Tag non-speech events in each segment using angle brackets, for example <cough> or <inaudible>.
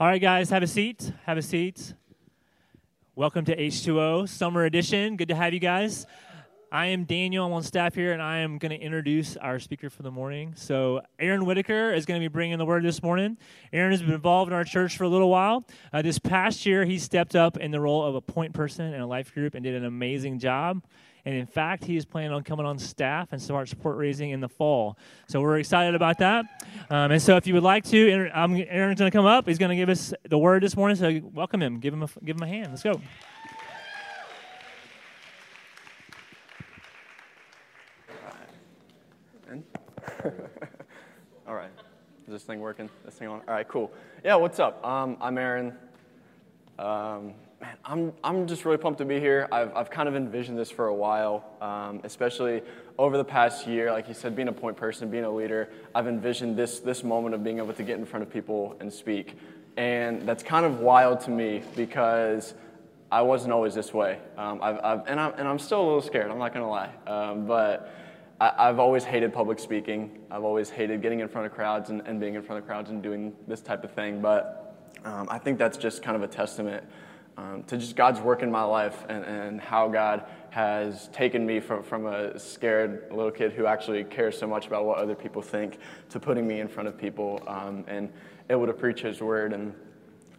All right, guys, have a seat. Have a seat. Welcome to H2O Summer Edition. Good to have you guys. I am Daniel. I'm on staff here, and I am going to introduce our speaker for the morning. So, Aaron Whitaker is going to be bringing the word this morning. Aaron has been involved in our church for a little while. Uh, this past year, he stepped up in the role of a point person in a life group and did an amazing job. And in fact, he is planning on coming on staff and start support raising in the fall. So we're excited about that. Um, and so if you would like to, Aaron's going to come up. He's going to give us the word this morning. So welcome him. Give him a, give him a hand. Let's go. <laughs> All right. Is this thing working? This thing on? All right, cool. Yeah, what's up? Um, I'm Aaron. Um, man, I'm, I'm just really pumped to be here. I've, I've kind of envisioned this for a while, um, especially over the past year. Like you said, being a point person, being a leader, I've envisioned this, this moment of being able to get in front of people and speak. And that's kind of wild to me because I wasn't always this way. Um, I've, I've, and, I'm, and I'm still a little scared, I'm not going to lie. Um, but I, have always hated public speaking. I've always hated getting in front of crowds and, and being in front of crowds and doing this type of thing. But um, I think that's just kind of a testament um, to just God's work in my life and, and how God has taken me from, from a scared little kid who actually cares so much about what other people think to putting me in front of people um, and able to preach His word. And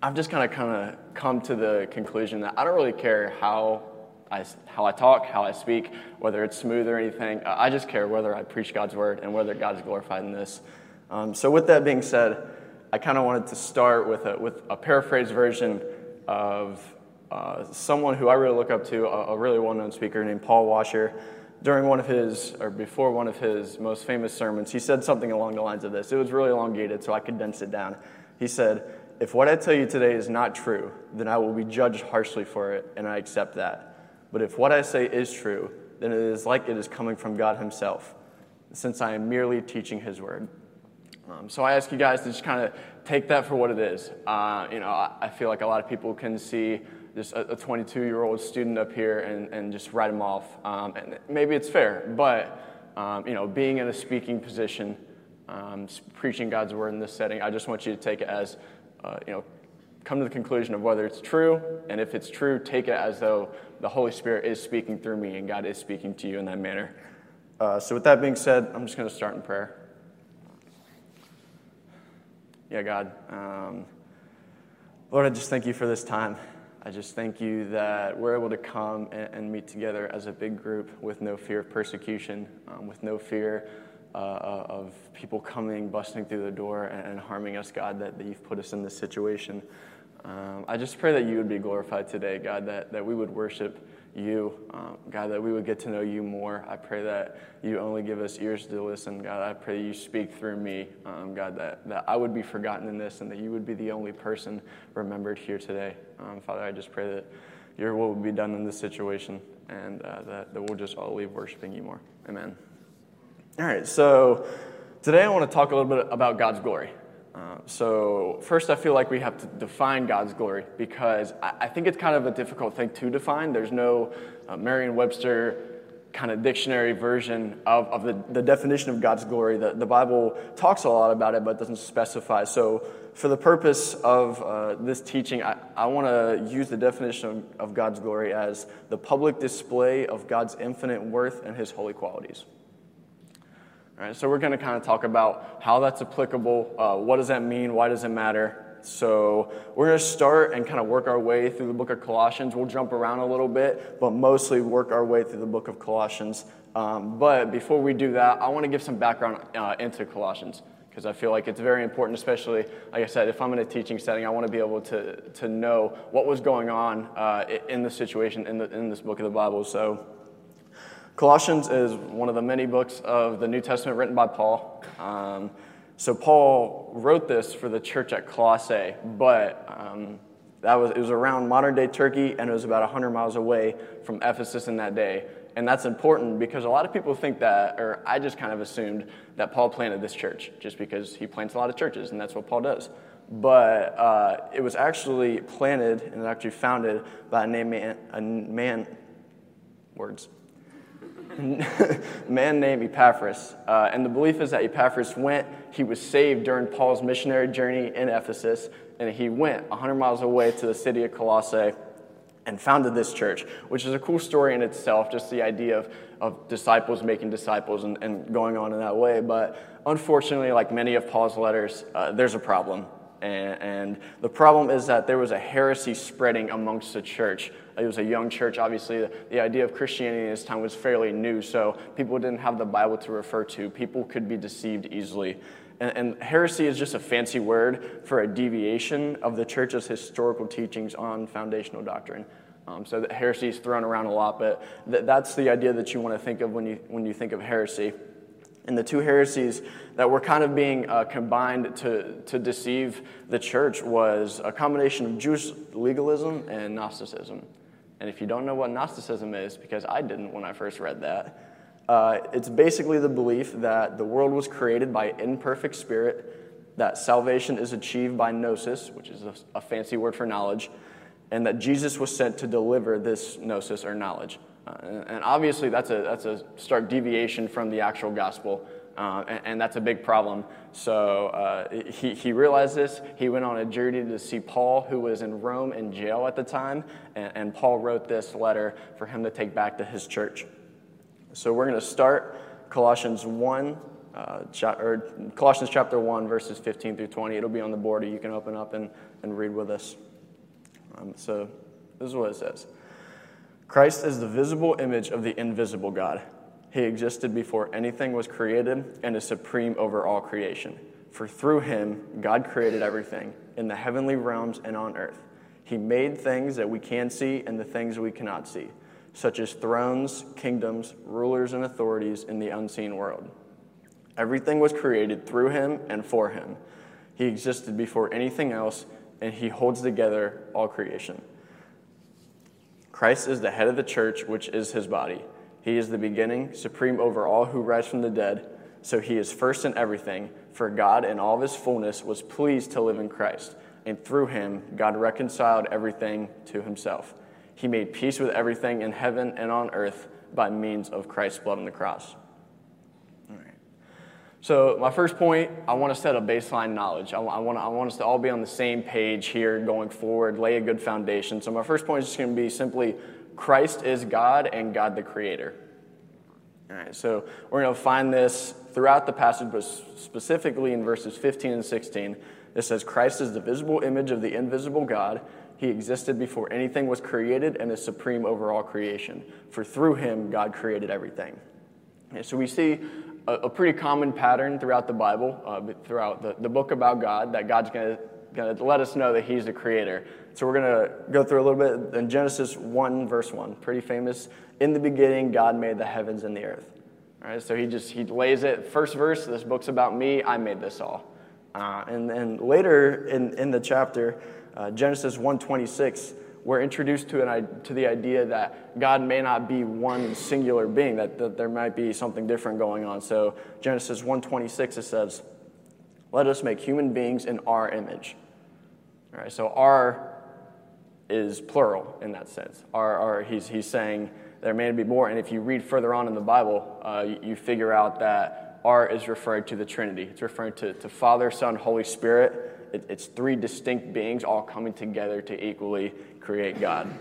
I've just kind of kind of come to the conclusion that I don't really care how I, how I talk, how I speak, whether it's smooth or anything. I just care whether I preach God's word and whether God's glorified in this. Um, so, with that being said, I kind of wanted to start with a, with a paraphrased version of uh, someone who I really look up to, a, a really well known speaker named Paul Washer. During one of his, or before one of his most famous sermons, he said something along the lines of this. It was really elongated, so I condensed it down. He said, If what I tell you today is not true, then I will be judged harshly for it, and I accept that. But if what I say is true, then it is like it is coming from God Himself, since I am merely teaching His word. Um, so I ask you guys to just kind of take that for what it is. Uh, you know, I, feel like a lot of people can see just a 22 year old student up here and, and just write them off. Um, and maybe it's fair, but um, you know, being in a speaking position, um, preaching God's word in this setting, I just want you to take it as, uh, you know, come to the conclusion of whether it's true, and if it's true, take it as though the Holy Spirit is speaking through me and God is speaking to you in that manner. Uh, so, with that being said, I'm just going to start in prayer yeah, God, um, Lord, I just thank you for this time. I just thank you that we're able to come and, and meet together as a big group with no fear of persecution, um, with no fear uh, uh, of people coming, busting through the door, and, and harming us, God, that, that, you've put us in this situation. Um, I just pray that you would be glorified today, God, that, that we would worship you, um, God, that we would get to know you more. I pray that you only give us ears to listen. God, I pray you speak through me. Um, God, that, that I would be forgotten in this and that you would be the only person remembered here today. Um, Father, I just pray that your will would be done in this situation and uh, that, that we'll just all leave worshiping you more. Amen. All right, so today I want to talk a little bit about God's glory. Uh, so, first, I feel like we have to define God's glory because I, I think it's kind of a difficult thing to define. There's no uh, Merriam Webster kind of dictionary version of, of the, the definition of God's glory. The, the Bible talks a lot about it, but doesn't specify. So, for the purpose of uh, this teaching, I, I want to use the definition of, of God's glory as the public display of God's infinite worth and his holy qualities. So we're going to kind of talk about how that's applicable. Uh, what does that mean? Why does it matter? So we're going to start and kind of work our way through the book of Colossians. We'll jump around a little bit, but mostly work our way through the book of Colossians. Um, but before we do that, I want to give some background uh, into Colossians because I feel like it's very important, especially, like I said, if I'm in a teaching setting, I want to be able to, to know what was going on uh, in the situation in, the, in this book of the Bible. So Colossians is one of the many books of the New Testament written by Paul. Um, so Paul wrote this for the church at Colossae, but um, that was it was around modern day Turkey, and it was about 100 miles away from Ephesus in that day. And that's important because a lot of people think that, or I just kind of assumed that Paul planted this church just because he plants a lot of churches, and that's what Paul does. But uh, it was actually planted and actually founded by a, name, a man, words, <laughs> man named Epaphras. Uh, and the belief is that Epaphras went, he was saved during Paul's missionary journey in Ephesus, and he went 100 miles away to the city of Colossae and founded this church, which is a cool story in itself, just the idea of, of disciples making disciples and, and going on in that way. But unfortunately, like many of Paul's letters, uh, there's a problem. And, and, the problem is that there was a heresy spreading amongst the church. It was a young church, obviously. The, idea of Christianity in this time was fairly new, so people didn't have the Bible to refer to. People could be deceived easily. And, and heresy is just a fancy word for a deviation of the church's historical teachings on foundational doctrine. Um, so heresy is thrown around a lot, but th- that's the idea that you want to think of when you, when you think of heresy. And the two heresies that were kind of being uh, combined to, to deceive the church was a combination of Jewish legalism and Gnosticism. And if you don't know what Gnosticism is, because I didn't when I first read that, uh, it's basically the belief that the world was created by imperfect spirit, that salvation is achieved by gnosis, which is a, a fancy word for knowledge, and that Jesus was sent to deliver this gnosis or knowledge. Uh, and, obviously, that's a, that's a stark deviation from the actual gospel, uh, and, and, that's a big problem. So uh, he, he realized this. He went on a journey to see Paul, who was in Rome in jail at the time, and, and Paul wrote this letter for him to take back to his church. So we're going to start Colossians 1, uh, cha- or Colossians chapter 1, verses 15 through 20. It'll be on the board, or you can open up and, and read with us. Um, so this is what it says Christ is the visible image of the invisible God. He existed before anything was created and is supreme over all creation. For through him, God created everything in the heavenly realms and on earth. He made things that we can see and the things we cannot see such as thrones, kingdoms, rulers, and authorities in the unseen world. Everything was created through him and for him. He existed before anything else, and he holds together all creation. Christ is the head of the church, which is his body. He is the beginning, supreme over all who rise from the dead. So he is first in everything, for God in all of his fullness was pleased to live in Christ, and through him God reconciled everything to himself he made peace with everything in heaven and on earth by means of Christ's blood on the cross. All right. So, my first point, I want to set a baseline knowledge. I, I, want, I want us to all be on the same page here going forward, lay a good foundation. So, my first point is just going to be simply Christ is God and God the Creator. All right, so we're going to find this throughout the passage, but specifically in verses 15 and 16. It says, Christ is the visible image of the invisible God he existed before anything was created and is supreme over all creation. For through him, God created everything. So we see a, a, pretty common pattern throughout the Bible, uh, throughout the, the book about God, that God's going to let us know that he's the creator. So we're going to go through a little bit in Genesis 1, verse 1, pretty famous. In the beginning, God made the heavens and the earth. All right, so he just he lays it. First verse, this book's about me. I made this all. Uh, and then later in, in the chapter, uh, Genesis 1:26, we're introduced to, an, to the idea that God may not be one singular being, that, that there might be something different going on. So Genesis 1:26 it says, "Let us make human beings in our image." All right, so our is plural in that sense. Our he's, he's saying there may be more, and if you read further on in the Bible, uh, you, you figure out that our is referring to the Trinity. It's referring to, to Father, Son, Holy Spirit it, it's three distinct beings all coming together to equally create God.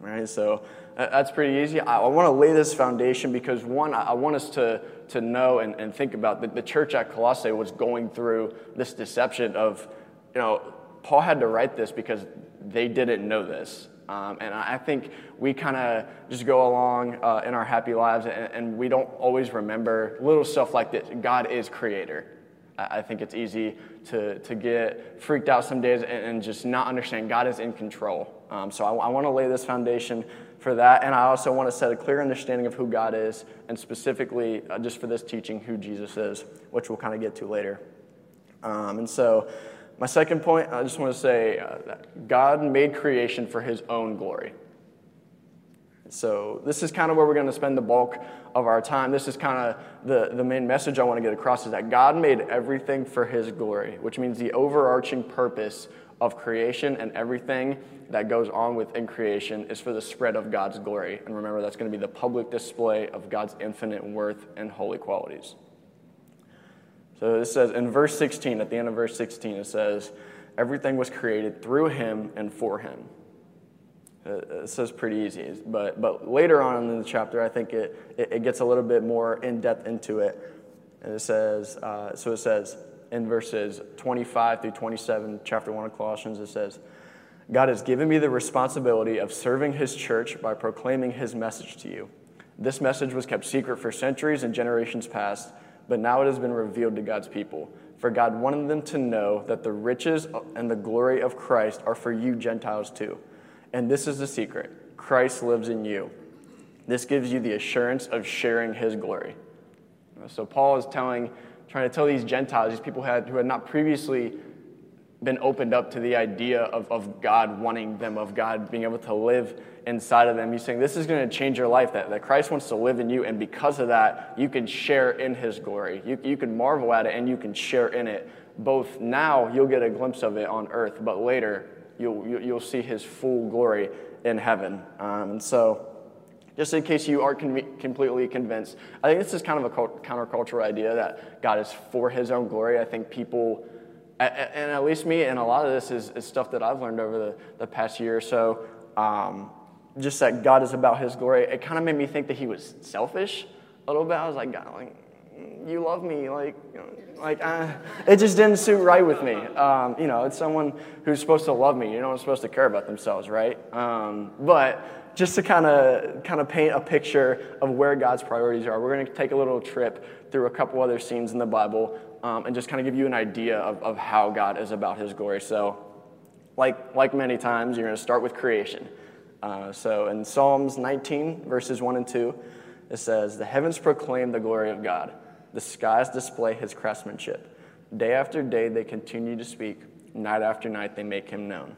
Right? So that's pretty easy. I, I want to lay this foundation because, one, I, I want us to, to know and, and think about that the church at Colossae was going through this deception of, you know, Paul had to write this because they didn't know this. Um, and I think we kind of just go along uh, in our happy lives and, and, we don't always remember little stuff like this. God is creator. I think it's easy to, to get freaked out some days and, and just not understand God is in control. Um, so I, I want to lay this foundation for that. And I also want to set a clear understanding of who God is, and specifically, uh, just for this teaching, who Jesus is, which we'll kind of get to later. Um, and so, my second point, I just want to say uh, that God made creation for his own glory. So, this is kind of where we're going to spend the bulk of our time. This is kind of the, the main message I want to get across is that God made everything for his glory, which means the overarching purpose of creation and everything that goes on within creation is for the spread of God's glory. And remember, that's going to be the public display of God's infinite worth and holy qualities. So it says in verse 16, at the end of verse 16, it says, Everything was created through him and for him. Uh, it says pretty easy, but, but later on in the chapter, I think it, it, it gets a little bit more in depth into it. And it says, uh, so it says in verses 25 through 27, chapter 1 of Colossians, it says, God has given me the responsibility of serving his church by proclaiming his message to you. This message was kept secret for centuries and generations past, but now it has been revealed to God's people. For God wanted them to know that the riches and the glory of Christ are for you Gentiles too. And this is the secret Christ lives in you. This gives you the assurance of sharing his glory. So Paul is telling, trying to tell these Gentiles, these people who had, who had not previously been opened up to the idea of, of God wanting them, of God being able to live inside of them. He's saying this is going to change your life, that, that Christ wants to live in you, and because of that, you can share in his glory. You, you can marvel at it and you can share in it. Both now, you'll get a glimpse of it on earth, but later, you'll, you'll see his full glory in heaven. Um, and so, just in case you aren't con- completely convinced, I think this is kind of a countercultural idea that God is for his own glory. I think people, and at least me, and a lot of this is, is stuff that I've learned over the, the past year or so, um, just that God is about his glory. It kind of made me think that he was selfish a little bit. I was like, God, like, you love me, like, like uh, it just didn't suit right with me. Um, you know, it's someone who's supposed to love me. You know, I'm supposed to care about themselves, right? Um, but just to kind of kind of paint a picture of where God's priorities are, we're going to take a little trip through a couple other scenes in the Bible um, and just kind of give you an idea of, of how God is about His glory. So, like like many times, you're going to start with creation. Uh, so in Psalms 19, verses 1 and 2, it says, The heavens proclaim the glory of God the skies display his craftsmanship. Day after day, they continue to speak. Night after night, they make him known.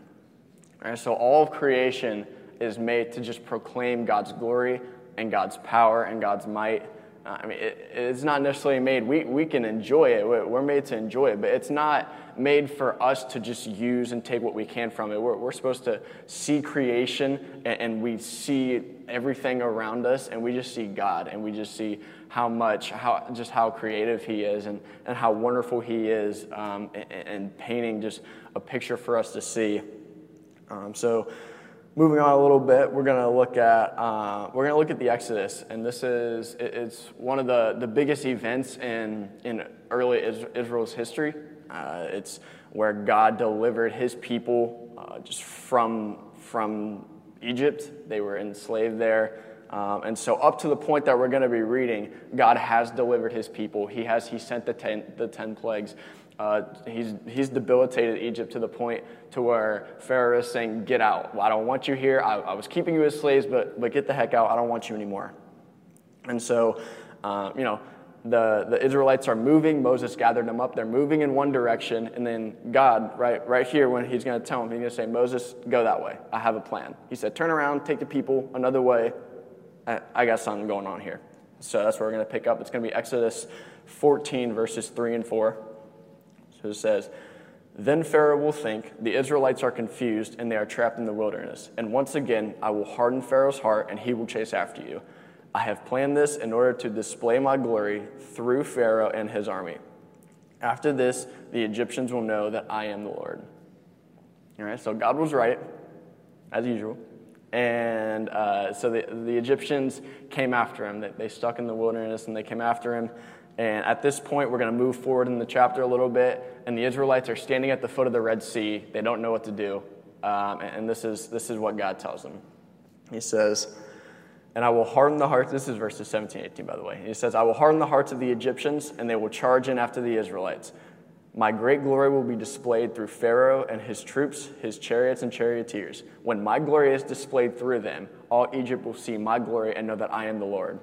All right, so all of creation is made to just proclaim God's glory and God's power and God's might. I mean, it, it's not necessarily made, we, we can enjoy it. We're made to enjoy it, but it's not made for us to just use and take what we can from it. We're, we're supposed to see creation and, and we see everything around us and we just see God and we just see how much, how, just how creative he is and, and how wonderful he is um, and, and, painting just a picture for us to see. Um, so moving on a little bit, we're going to look at, uh, we're going to look at the Exodus. And this is, it's one of the, the biggest events in, in early Israel's history. Uh, it's where God delivered his people uh, just from, from Egypt. They were enslaved there. Um, and so, up to the point that we're going to be reading, God has delivered his people. He has he sent the ten, the 10 plagues. Uh, he's, he's debilitated Egypt to the point to where Pharaoh is saying, Get out. Well, I don't want you here. I, I, was keeping you as slaves, but, but get the heck out. I don't want you anymore. And so, uh, you know, the, the Israelites are moving. Moses gathered them up. They're moving in one direction. And then God, right, right here, when he's going to tell him, he's going to say, Moses, go that way. I have a plan. He said, turn around, take the people another way. I got something going on here. So that's where we're going to pick up. It's going to be Exodus 14, verses 3 and 4. So it says, Then Pharaoh will think the Israelites are confused and they are trapped in the wilderness. And once again, I will harden Pharaoh's heart and he will chase after you. I have planned this in order to display my glory through Pharaoh and his army. After this, the Egyptians will know that I am the Lord. All right, so God was right, as usual. And uh, so the, the Egyptians came after him. They, they stuck in the wilderness and they came after him. And at this point, we're going to move forward in the chapter a little bit. And the Israelites are standing at the foot of the Red Sea. They don't know what to do. Um, and this is, this is what God tells them. He says, And I will harden the hearts. This is verses 17, 18, by the way. He says, I will harden the hearts of the Egyptians, and they will charge in after the Israelites. My great glory will be displayed through Pharaoh and his troops, his chariots and charioteers. When my glory is displayed through them, all Egypt will see my glory and know that I am the Lord.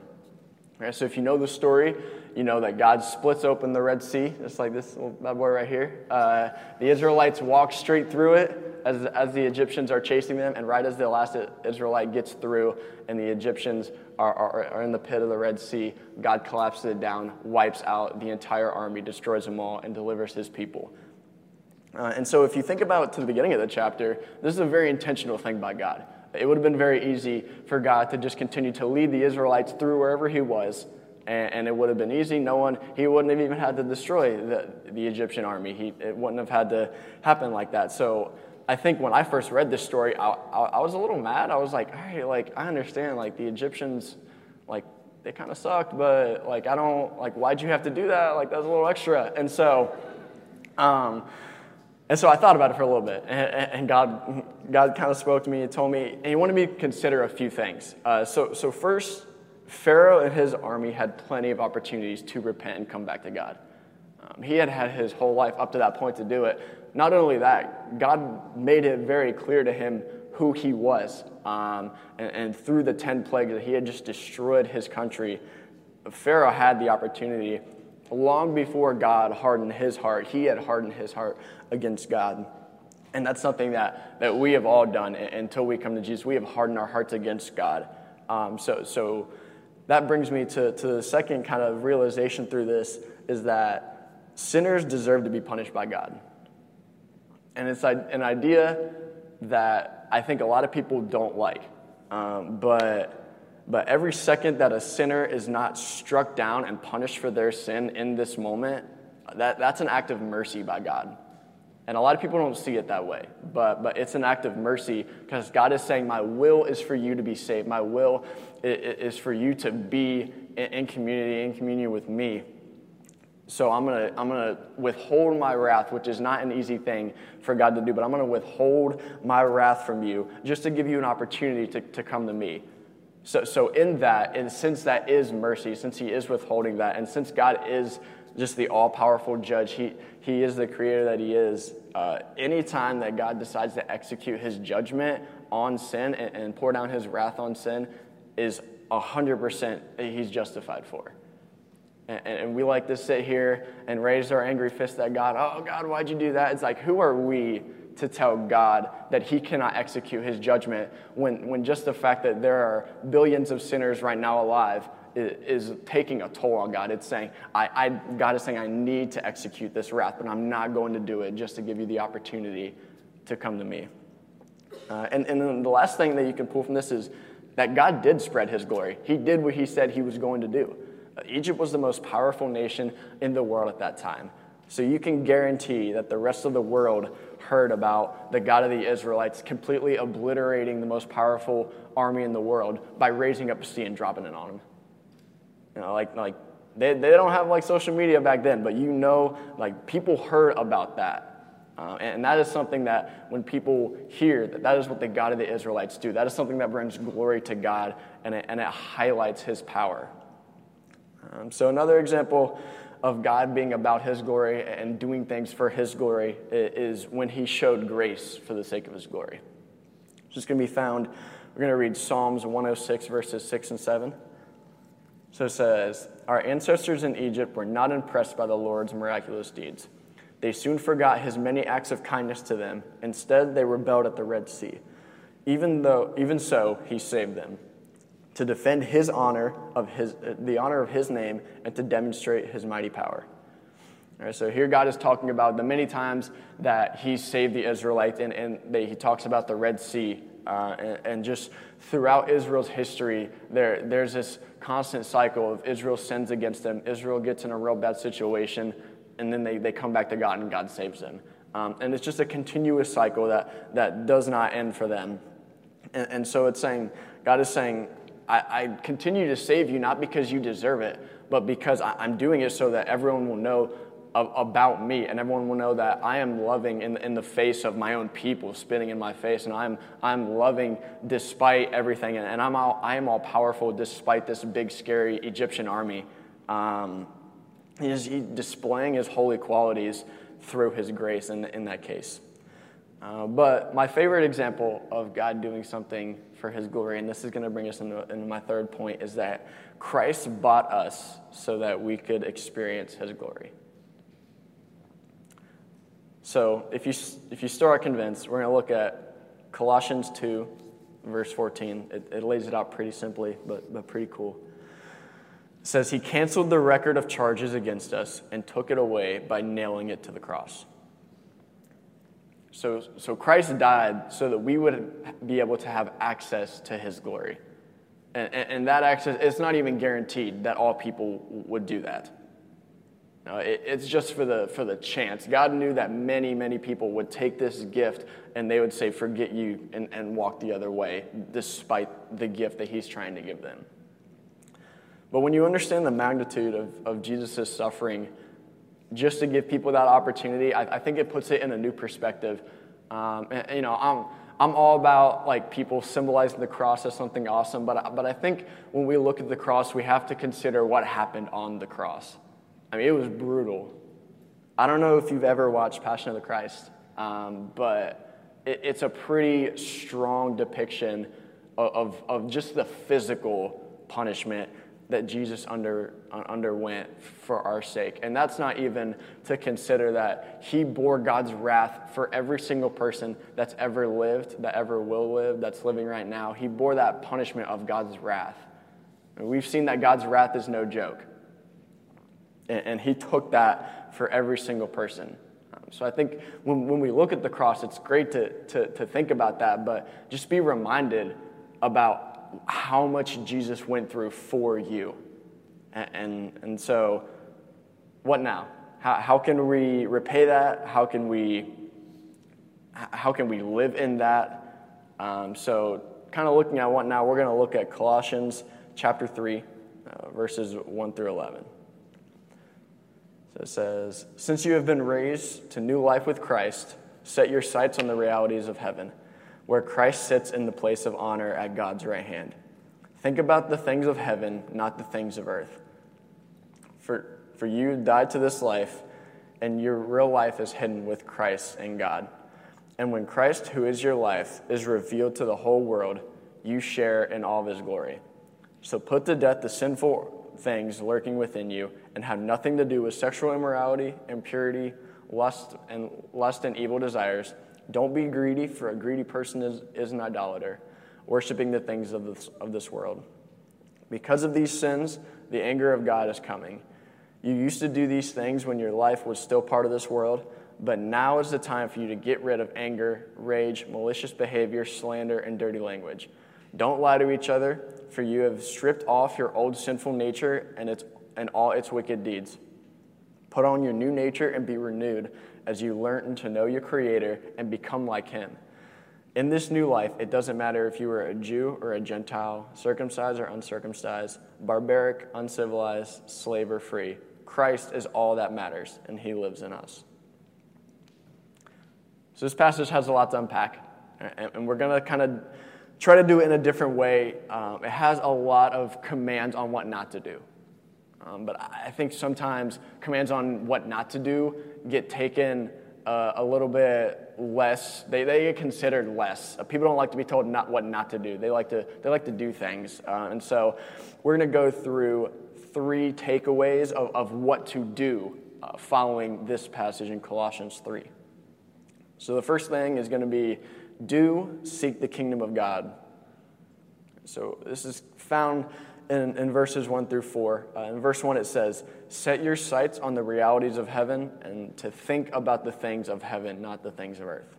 so if you know the story, you know that God splits open the Red Sea, just like this little bad boy right here. Uh, the Israelites walk straight through it as, as the Egyptians are chasing them, and right as the last Israelite gets through and the Egyptians are, are, are in the pit of the Red Sea, God collapses it down, wipes out the entire army, destroys them all, and delivers his people. Uh, and so, if you think about to the beginning of the chapter, this is a very intentional thing by God. It would have been very easy for God to just continue to lead the Israelites through wherever He was, And, and, it would have been easy. No one, he wouldn't have even had to destroy the, the Egyptian army. He, it wouldn't have had to happen like that. So I think when I first read this story, I, I, I was a little mad. I was like, all right, like, I understand, like, the Egyptians, like, they kind of sucked, but, like, I don't, like, why'd you have to do that? Like, that was a little extra. And so, um, and so I thought about it for a little bit, and, and God, God kind of spoke to me and told me, and He wanted me to consider a few things. Uh, so, so first, Pharaoh and his army had plenty of opportunities to repent and come back to God. Um, he had had his whole life up to that point to do it. Not only that, God made it very clear to him who he was. Um, and, and through the 10 plagues that he had just destroyed his country, Pharaoh had the opportunity long before God hardened his heart, he had hardened his heart against God. And that's something that, that we have all done until we come to Jesus. We have hardened our hearts against God. Um, so, so that brings me to, to the second kind of realization through this is that sinners deserve to be punished by God. And it's an idea that I think a lot of people don't like. Um, but but every second that a sinner is not struck down and punished for their sin in this moment, that, that's an act of mercy by God. And a lot of people don't see it that way, but, but it's an act of mercy because God is saying, My will is for you to be saved. My will is for you to be in community, in communion with me. So I'm going to I'm going to withhold my wrath, which is not an easy thing for God to do, but I'm going to withhold my wrath from you just to give you an opportunity to, to come to me. So, so in that, and since that is mercy, since He is withholding that, and since God is just the all powerful judge, He, he is the creator that He is, uh, anytime that God decides to execute His judgment on sin and, and pour down His wrath on sin, is 100% He's justified for. And, and we like to sit here and raise our angry fist at God. Oh, God, why'd you do that? It's like, who are we to tell God that he cannot execute his judgment when, when just the fact that there are billions of sinners right now alive is, is taking a toll on God. It's saying, I, I, God is saying, I need to execute this wrath, but I'm not going to do it just to give you the opportunity to come to me. Uh, and, and then the last thing that you can pull from this is that God did spread his glory. He did what he said he was going to do. Egypt was the most powerful nation in the world at that time. So you can guarantee that the rest of the world heard about the God of the Israelites completely obliterating the most powerful army in the world by raising up a sea and dropping it on them. You know, like, like they, they don't have like social media back then, but you know, like people heard about that. Uh, and that is something that when people hear that that is what the God of the Israelites do, that is something that brings glory to God and it, and it highlights his power. Um, so, another example of God being about His glory and doing things for His glory is when He showed grace for the sake of His glory. It's just going to be found, we're going to read Psalms 106, verses 6 and 7. So it says, Our ancestors in Egypt were not impressed by the Lord's miraculous deeds. They soon forgot his many acts of kindness to them. Instead, they rebelled at the Red Sea. Even, though, even so, he saved them to defend his honor of his, the honor of his name and to demonstrate his mighty power. All right, so here God is talking about the many times that he saved the Israelites, and, and they, he talks about the Red Sea. Uh, and, and, just throughout Israel's history, there, there's this constant cycle of Israel sins against them. Israel gets in a real bad situation, and then they, they come back to God, and God saves them. Um, and it's just a continuous cycle that, that does not end for them. And, and so it's saying, God is saying, I, I, continue to save you not because you deserve it, but because I, am doing it so that everyone will know about me and everyone will know that I am loving in, in the face of my own people spitting in my face and I'm, I'm loving despite everything and, and I'm all, I am all powerful despite this big scary Egyptian army. Um, he's, displaying his holy qualities through his grace in, in that case. Uh, but my favorite example of God doing something for his glory, and this is going to bring us into, into my third point, is that Christ bought us so that we could experience his glory. So if you, if you still are convinced, we're going to look at Colossians 2, verse 14. It, it lays it out pretty simply, but, but pretty cool. Says, He canceled the record of charges against us and took it away by nailing it to the cross. So, so Christ died so that we would be able to have access to his glory. And, and, and that access, it's not even guaranteed that all people would do that. No, it, it's just for the, for the chance. God knew that many, many people would take this gift and they would say, forget you, and, and walk the other way, despite the gift that He's trying to give them. But when you understand the magnitude of, of Jesus' suffering, just to give people that opportunity, I, I think it puts it in a new perspective. Um, and, you know, I'm, I'm all about like people symbolizing the cross as something awesome, but, but I think when we look at the cross, we have to consider what happened on the cross. I mean, it was brutal. I don't know if you've ever watched Passion of the Christ, um, but it, it's a pretty strong depiction of, of, of just the physical punishment that Jesus under, uh, underwent for our sake. And that's not even to consider that he bore God's wrath for every single person that's ever lived, that ever will live, that's living right now. He bore that punishment of God's wrath. And we've seen that God's wrath is no joke. And, and he took that for every single person. Um, so I think when, when we look at the cross, it's great to, to, to think about that, but just be reminded about how much Jesus went through for you. And, and, and so, what now? How, how can we repay that? How can we, how can we live in that? Um, so, kind of looking at what now, we're going to look at Colossians chapter 3, uh, verses 1 through 11. So it says, Since you have been raised to new life with Christ, set your sights on the realities of heaven where Christ sits in the place of honor at God's right hand. Think about the things of heaven, not the things of earth. For, for you died to this life, and your real life is hidden with Christ in God. And when Christ, who is your life, is revealed to the whole world, you share in all of his glory. So put to death the sinful things lurking within you and have nothing to do with sexual immorality, impurity, lust, and lust and evil desires don't be greedy, for a greedy person is, is an idolater, worshiping the things of this, of this world. Because of these sins, the anger of God is coming. You used to do these things when your life was still part of this world, but now is the time for you to get rid of anger, rage, malicious behavior, slander, and dirty language. Don't lie to each other, for you have stripped off your old sinful nature and, its, and all its wicked deeds. Put on your new nature and be renewed as you learn to know your Creator and become like Him. In this new life, it doesn't matter if you are a Jew or a Gentile, circumcised or uncircumcised, barbaric, uncivilized, slave or free. Christ is all that matters, and He lives in us. So, this passage has a lot to unpack, and we're going to kind of try to do it in a different way. Um, it has a lot of commands on what not to do. Um, but I think sometimes commands on what not to do get taken uh, a little bit less. They, they get considered less. Uh, people don't like to be told not what not to do. They like to they like to do things. Uh, and so we're going to go through three takeaways of, of what to do uh, following this passage in Colossians three. So the first thing is going to be do seek the kingdom of God. So this is found in, in verses 1 through 4. Uh, in verse 1, it says, Set your sights on the realities of heaven and to think about the things of heaven, not the things of earth.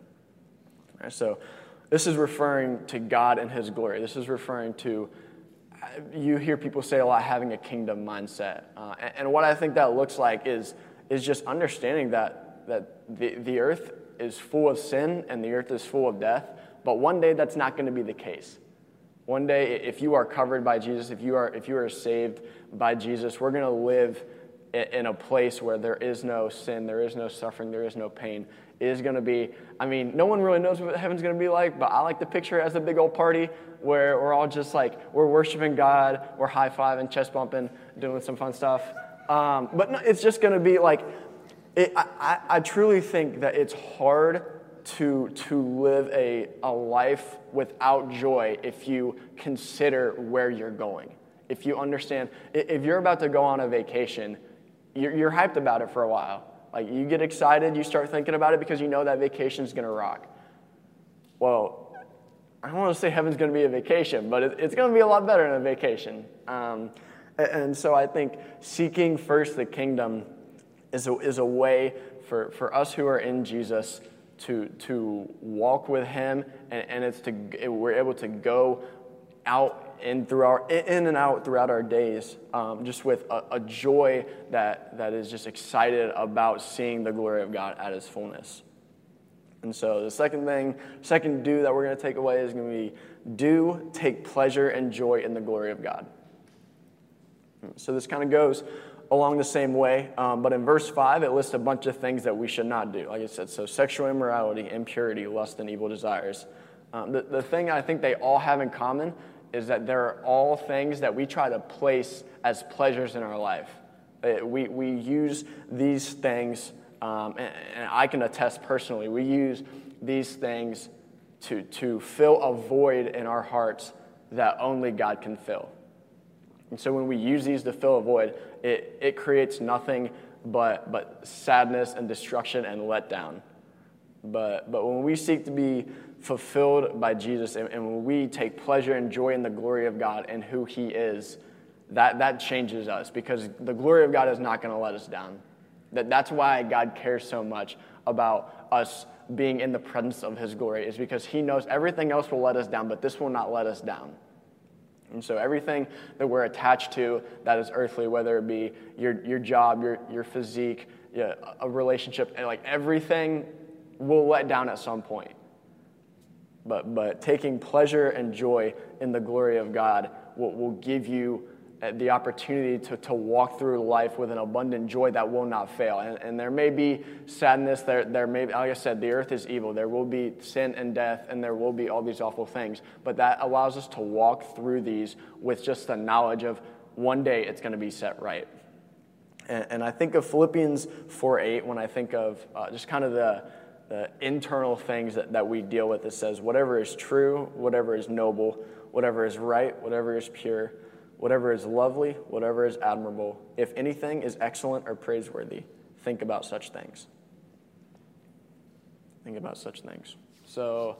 So, this is referring to God and His glory. This is referring to, uh, you hear people say a lot, having a kingdom mindset. Uh, and, and, what I think that looks like is, is just understanding that, that the, the earth is full of sin and the earth is full of death, but one day that's not going to be the case. One day, if you are covered by Jesus, if you are, if you are saved by Jesus, we're going to live in a place where there is no sin, there is no suffering, there is no pain. It is going to be, I mean, no one really knows what heaven's going to be like, but I like the picture as a big old party where we're all just like, we're worshiping God, we're high fiving, chest bumping, doing some fun stuff. Um, but no, it's just going to be like, it, I, I truly think that it's hard to, to live a, a life without joy if you consider where you're going. If you understand, if you're about to go on a vacation, you're, you're hyped about it for a while. Like you get excited, you start thinking about it because you know that vacation is to rock. Well, I don't want to say heaven's to be a vacation, but it, it's to be a lot better than a vacation. Um, and, and so I think seeking first the kingdom is a, is a way for, for us who are in Jesus to, to walk with Him, and, and it's to, we're able to go out in, through our, in and out throughout our days, um, just with a, a, joy that, that is just excited about seeing the glory of God at His fullness. And so the second thing, second do that we're going to take away is going to be do take pleasure and joy in the glory of God. So this kind of goes along the same way, um, but in verse 5, it lists a bunch of things that we should not do. Like I said, so sexual immorality, impurity, lust, and evil desires. Um, the, the thing I think they all have in common is that they're all things that we try to place as pleasures in our life. Uh, we, we use these things, um, and, and I can attest personally, we use these things to, to fill a void in our hearts that only God can fill. And so when we use these to fill a void, it, it creates nothing but, but sadness and destruction and letdown. But, but when we seek to be fulfilled by Jesus and, and when we take pleasure and joy in the glory of God and who He is, that, that changes us because the glory of God is not going to let us down. That, that's why God cares so much about us being in the presence of His glory, is because He knows everything else will let us down, but this will not let us down. And so everything that we're attached to that is earthly, whether it be your, your job, your, your physique, yeah, a relationship, and like everything will let down at some point. But, but taking pleasure and joy in the glory of God will, will give you the opportunity to, to walk through life with an abundant joy that will not fail. And, and there may be sadness, there, there may be, like I said, the earth is evil. There will be sin and death, and there will be all these awful things. But that allows us to walk through these with just the knowledge of one day it's going to be set right. And, and I think of Philippians 4 8 when I think of uh, just kind of the, the internal things that, that we deal with. It says, whatever is true, whatever is noble, whatever is right, whatever is pure whatever is lovely, whatever is admirable, if anything is excellent or praiseworthy, think about such things. Think about such things. So,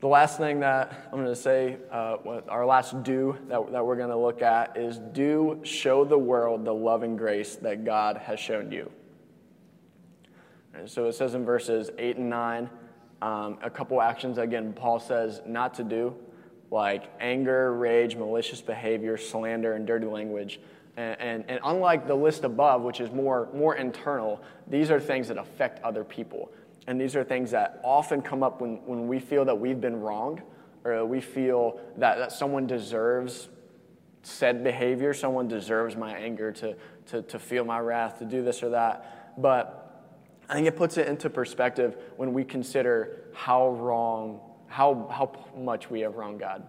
the last thing that I'm going to say, uh, our last do that, that we're going to look at is do show the world the love and grace that God has shown you. And so it says in verses 8 and 9, um, a couple actions, again, Paul says not to do like anger, rage, malicious behavior, slander, and dirty language. And, and, and, unlike the list above, which is more, more internal, these are things that affect other people. And these are things that often come up when, when we feel that we've been wronged or we feel that, that someone deserves said behavior, someone deserves my anger to, to, to feel my wrath, to do this or that. But I think it puts it into perspective when we consider how wrong how, how much we have wronged God.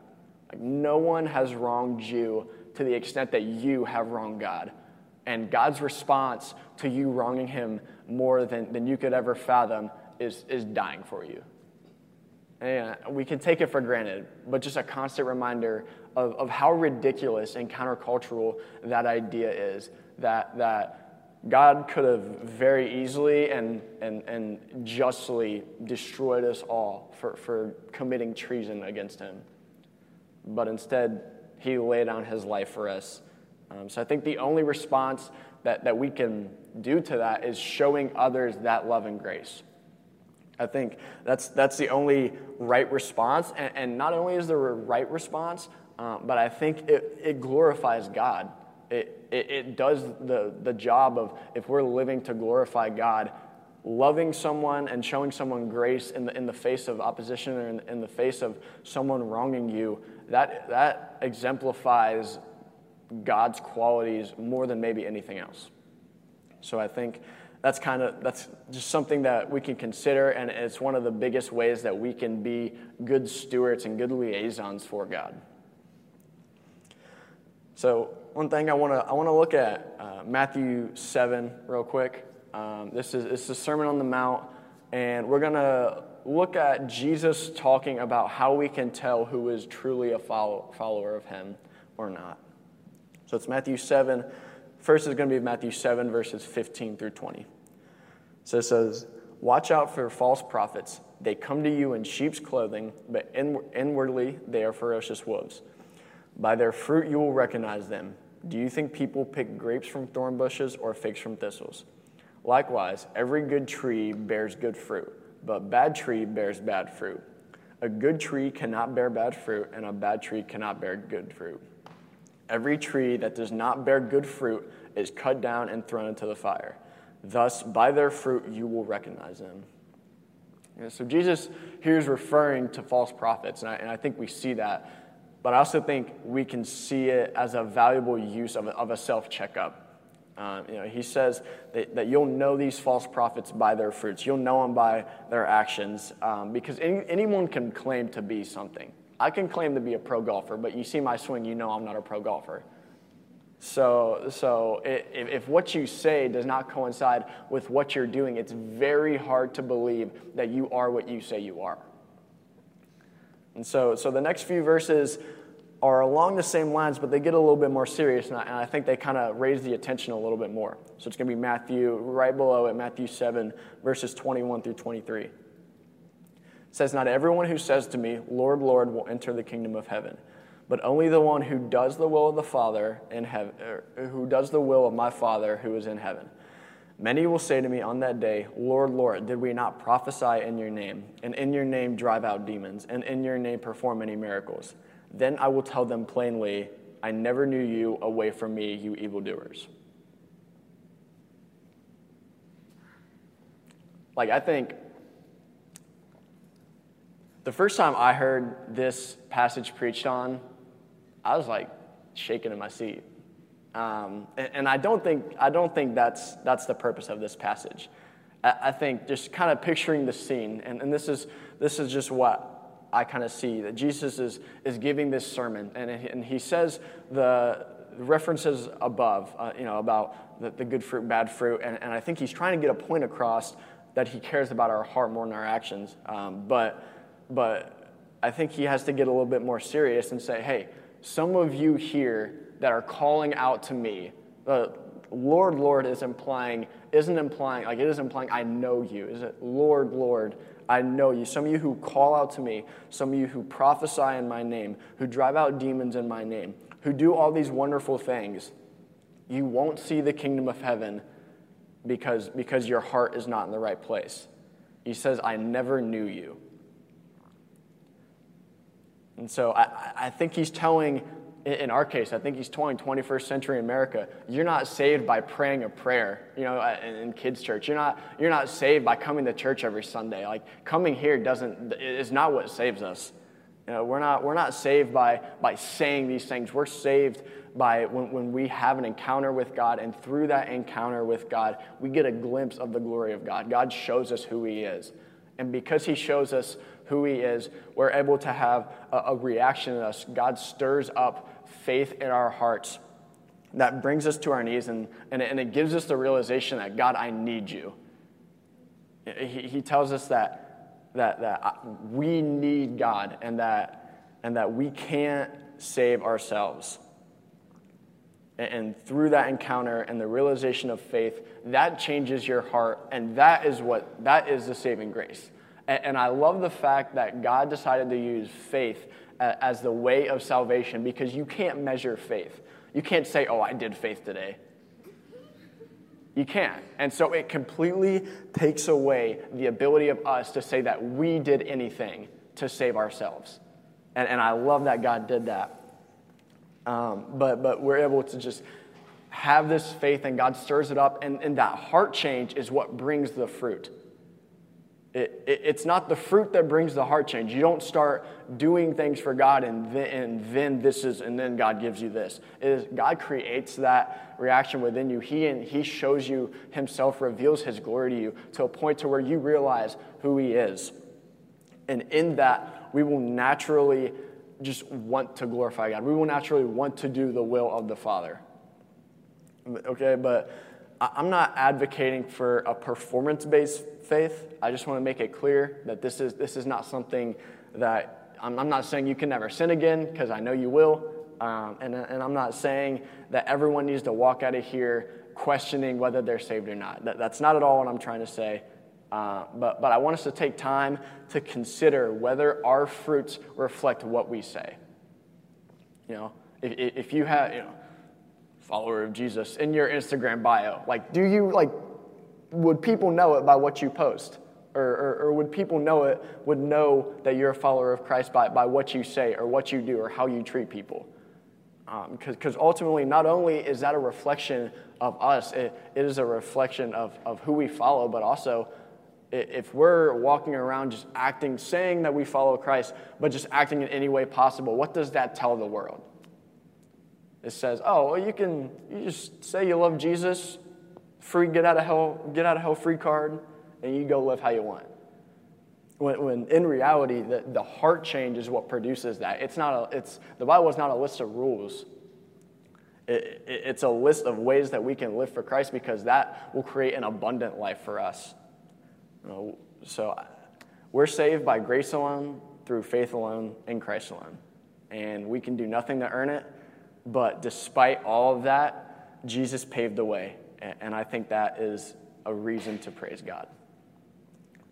Like, no one has wronged you to the extent that you have wronged God. And God's response to you wronging him more than, than you could ever fathom is, is dying for you. And we can take it for granted, but just a constant reminder of, of how ridiculous and countercultural that idea is that, that God could have very easily and, and, and justly destroyed us all for, for committing treason against him. But instead, he laid down his life for us. Um, so I think the only response that, that we can do to that is showing others that love and grace. I think that's, that's the only right response. And, and not only is there a right response, um, but I think it, it glorifies God it, it, does the, the job of, if we're living to glorify God, loving someone and showing someone grace in the, in the face of opposition or in, in the face of someone wronging you, that, that exemplifies God's qualities more than maybe anything else. So I think that's kind of that's just something that we can consider and it's one of the biggest ways that we can be good stewards and good liaisons for God. So one thing I want to I want to look at uh, Matthew seven real quick. Um, this is it's the Sermon on the Mount, and we're gonna look at Jesus talking about how we can tell who is truly a follow, follower of Him or not. So it's Matthew seven. First is going to be Matthew seven verses fifteen through twenty. So it says, "Watch out for false prophets. They come to you in sheep's clothing, but inwardly they are ferocious wolves." By their fruit you will recognize them. Do you think people pick grapes from thorn bushes or figs from thistles? Likewise, every good tree bears good fruit, but bad tree bears bad fruit. A good tree cannot bear bad fruit, and a bad tree cannot bear good fruit. Every tree that does not bear good fruit is cut down and thrown into the fire. Thus, by their fruit, you will recognize them. so, Jesus here is referring to false prophets, and I, and I, think we see that. But I also think we can see it as a valuable use of a, of a self checkup. Um, you know, he says that, that, you'll know these false prophets by their fruits. You'll know them by their actions um, because any, anyone can claim to be something. I can claim to be a pro golfer, but you see my swing, you know I'm not a pro golfer. So, so if, if what you say does not coincide with what you're doing, it's very hard to believe that you are what you say you are. And so, so the next few verses are along the same lines, but they get a little bit more serious, and I, and I think they kind of raise the attention a little bit more. So it's going to be Matthew, right below it, Matthew 7, verses 21 through 23. It says, Not everyone who says to me, Lord, Lord, will enter the kingdom of heaven, but only the one who does the will of the Father in heaven, er, who does the will of my Father who is in heaven. Many will say to me on that day, Lord, Lord, did we not prophesy in your name, and in your name drive out demons, and in your name perform many miracles? Then I will tell them plainly, I never knew you, away from me, you evildoers. Like, I think the first time I heard this passage preached on, I was like shaking in my seat. Um, and, and, I don't think, I don't think that's, that's the purpose of this passage. I, I think just kind of picturing the scene, and, and this, is, this is just what I kind of see that Jesus is, is giving this sermon, and, and he says the references above, uh, you know, about the, the, good fruit, bad fruit, and, and I think he's trying to get a point across that he cares about our heart more than our actions. Um, but, but I think he has to get a little bit more serious and say, hey, some of you here that are calling out to me, uh, Lord, Lord is implying, isn't implying, like it is implying, I know you. Is it Lord, Lord? I know you. Some of you who call out to me, some of you who prophesy in my name, who drive out demons in my name, who do all these wonderful things, you won't see the kingdom of heaven because, because your heart is not in the right place. He says, I never knew you. And so I, I think he's telling in our case, I think he's toying 21st century America, you're not saved by praying a prayer, you know, uh, in kids' church. You're not, you're not saved by coming to church every Sunday. Like, coming here doesn't, is not what saves us. You know, we're not, we're not saved by, by saying these things. We're saved by when, when we have an encounter with God, and through that encounter with God, we get a glimpse of the glory of God. God shows us who He is. And because He shows us who He is, we're able to have a, a reaction in us. God stirs up faith in our hearts that brings us to our knees and, and, and it gives us the realization that, God, I need you. He, he tells us that, that, that we need God and that, and that we can't save ourselves. And, through that encounter and the realization of faith, that changes your heart, and that is what that is the saving grace. And, and I love the fact that God decided to use faith as the way of salvation because you can't measure faith. You can't say, oh, I did faith today. You can't. And so it completely takes away the ability of us to say that we did anything to save ourselves. And, and I love that God did that. Um, but, but we're able to just have this faith and God stirs it up, and, and that heart change is what brings the fruit. It, it, it's not the fruit that brings the heart change. You don't start doing things for God and then, and then this is, and then God gives you this. God creates that reaction within you. He, and he shows you himself, reveals his glory to you to a point to where you realize who he is. And in that, we will naturally just want to glorify God. We will naturally want to do the will of the Father. Okay, but I'm not advocating for a performance based faith. I just want to make it clear that this is, this is not something that I'm, I'm not saying you can never sin again, because I know you will. Um, and, and I'm not saying that everyone needs to walk out of here questioning whether they're saved or not. That, that's not at all what I'm trying to say. Uh, but, but I want us to take time to consider whether our fruits reflect what we say. You know, if, if you have, you know, follower of Jesus in your Instagram bio? Like, do you, like, would people know it by what you post? Or, or, or, would people know it, would know that you're a follower of Christ by, by what you say or what you do or how you treat people? Because um, ultimately, not only is that a reflection of us, it, it is a reflection of, of who we follow, but also if we're walking around just acting, saying that we follow Christ, but just acting in any way possible, what does that tell the world? It says, oh, well, you can you just say you love Jesus, free get out of hell, get out of hell free card, and you go live how you want. When, when in reality, the, the heart change is what produces that. It's not a, it's, the Bible is not a list of rules. It, it, it's a list of ways that we can live for Christ because that will create an abundant life for us. So we're saved by grace alone, through faith alone, in Christ alone. And we can do nothing to earn it, but despite all of that, Jesus paved the way. And I think that is a reason to praise God.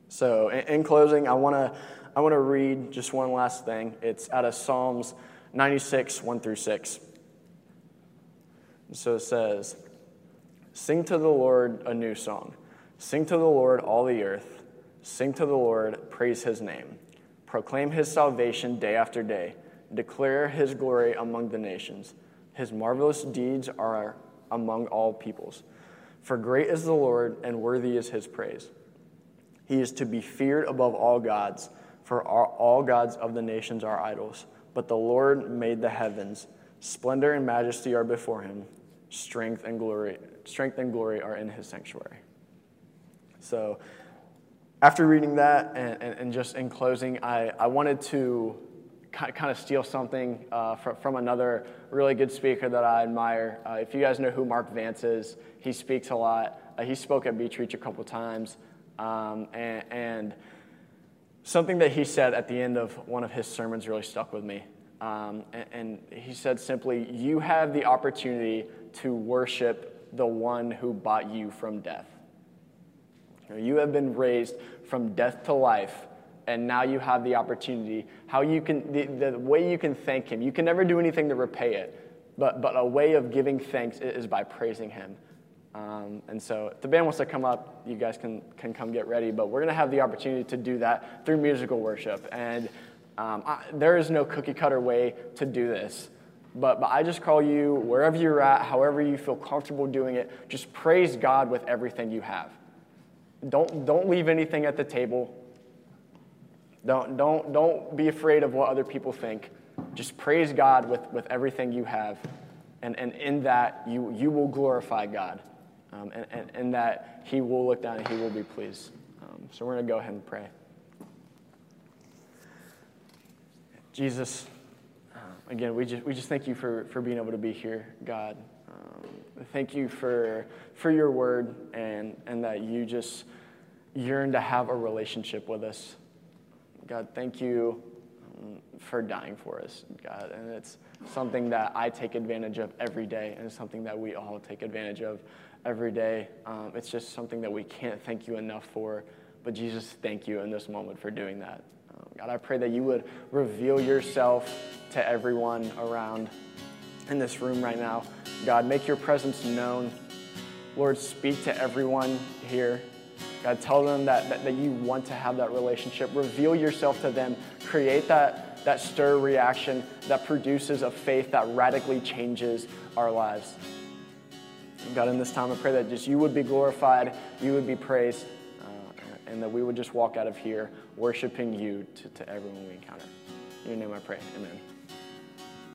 So, in, closing, I want to I want to read just one last thing. It's out of Psalms 96, 1 through 6. So it says, Sing to the Lord a new song. Sing to the Lord all the earth. Sing to the Lord, praise his name. Proclaim his salvation day after day. Declare his glory among the nations. His marvelous deeds are among all peoples. For great is the Lord, and worthy is his praise. He is to be feared above all gods, for all gods of the nations are idols. But the Lord made the heavens. Splendor and majesty are before him. Strength and glory, strength and glory are in his sanctuary. So, after reading that, and, and, and just in closing, I, I wanted to kind of steal something uh, from, from another really good speaker that I admire. Uh, if you guys know who Mark Vance is, he speaks a lot. Uh, he spoke at Beach Reach a couple times. Um, and, and, something that he said at the end of one of his sermons really stuck with me. Um, and, and he said simply, You have the opportunity to worship the one who bought you from death. You have been raised from death to life and now you have the opportunity. How you can the, the way you can thank him you can never do anything to repay it but, but a way of giving thanks is by praising him. Um, and so if the band wants to come up you guys can, can come get ready but we're going to have the opportunity to do that through musical worship. And um, I, there is no cookie cutter way to do this but, but I just call you, wherever you're at, however you feel comfortable doing it, just praise God with everything you have. Don't, don't leave anything at the table. Don't, don't, don't be afraid of what other people think. Just praise God with, with everything you have. And, and in that, you, you will glorify God. Um, and, and, and that He will look down and He will be pleased. Um, so we're going to go ahead and pray. Jesus, uh, again, we just, we just thank you for, for being able to be here, God. Um, thank you for, for your word and, and that you just yearn to have a relationship with us. God, thank you for dying for us, God. And it's something that I take advantage of every day, and it's something that we all take advantage of every day. Um, it's just something that we can't thank you enough for. But Jesus, thank you in this moment for doing that. Um, God, I pray that you would reveal yourself to everyone around in this room right now. God, make your presence known. Lord, speak to everyone here. God, tell them that, that, that you want to have that relationship. Reveal yourself to them. Create that, that stir reaction that produces a faith that radically changes our lives. God, in this time, I pray that just you would be glorified, you would be praised, uh, and that we would just walk out of here worshiping you to, to everyone we encounter. In your name I pray. Amen.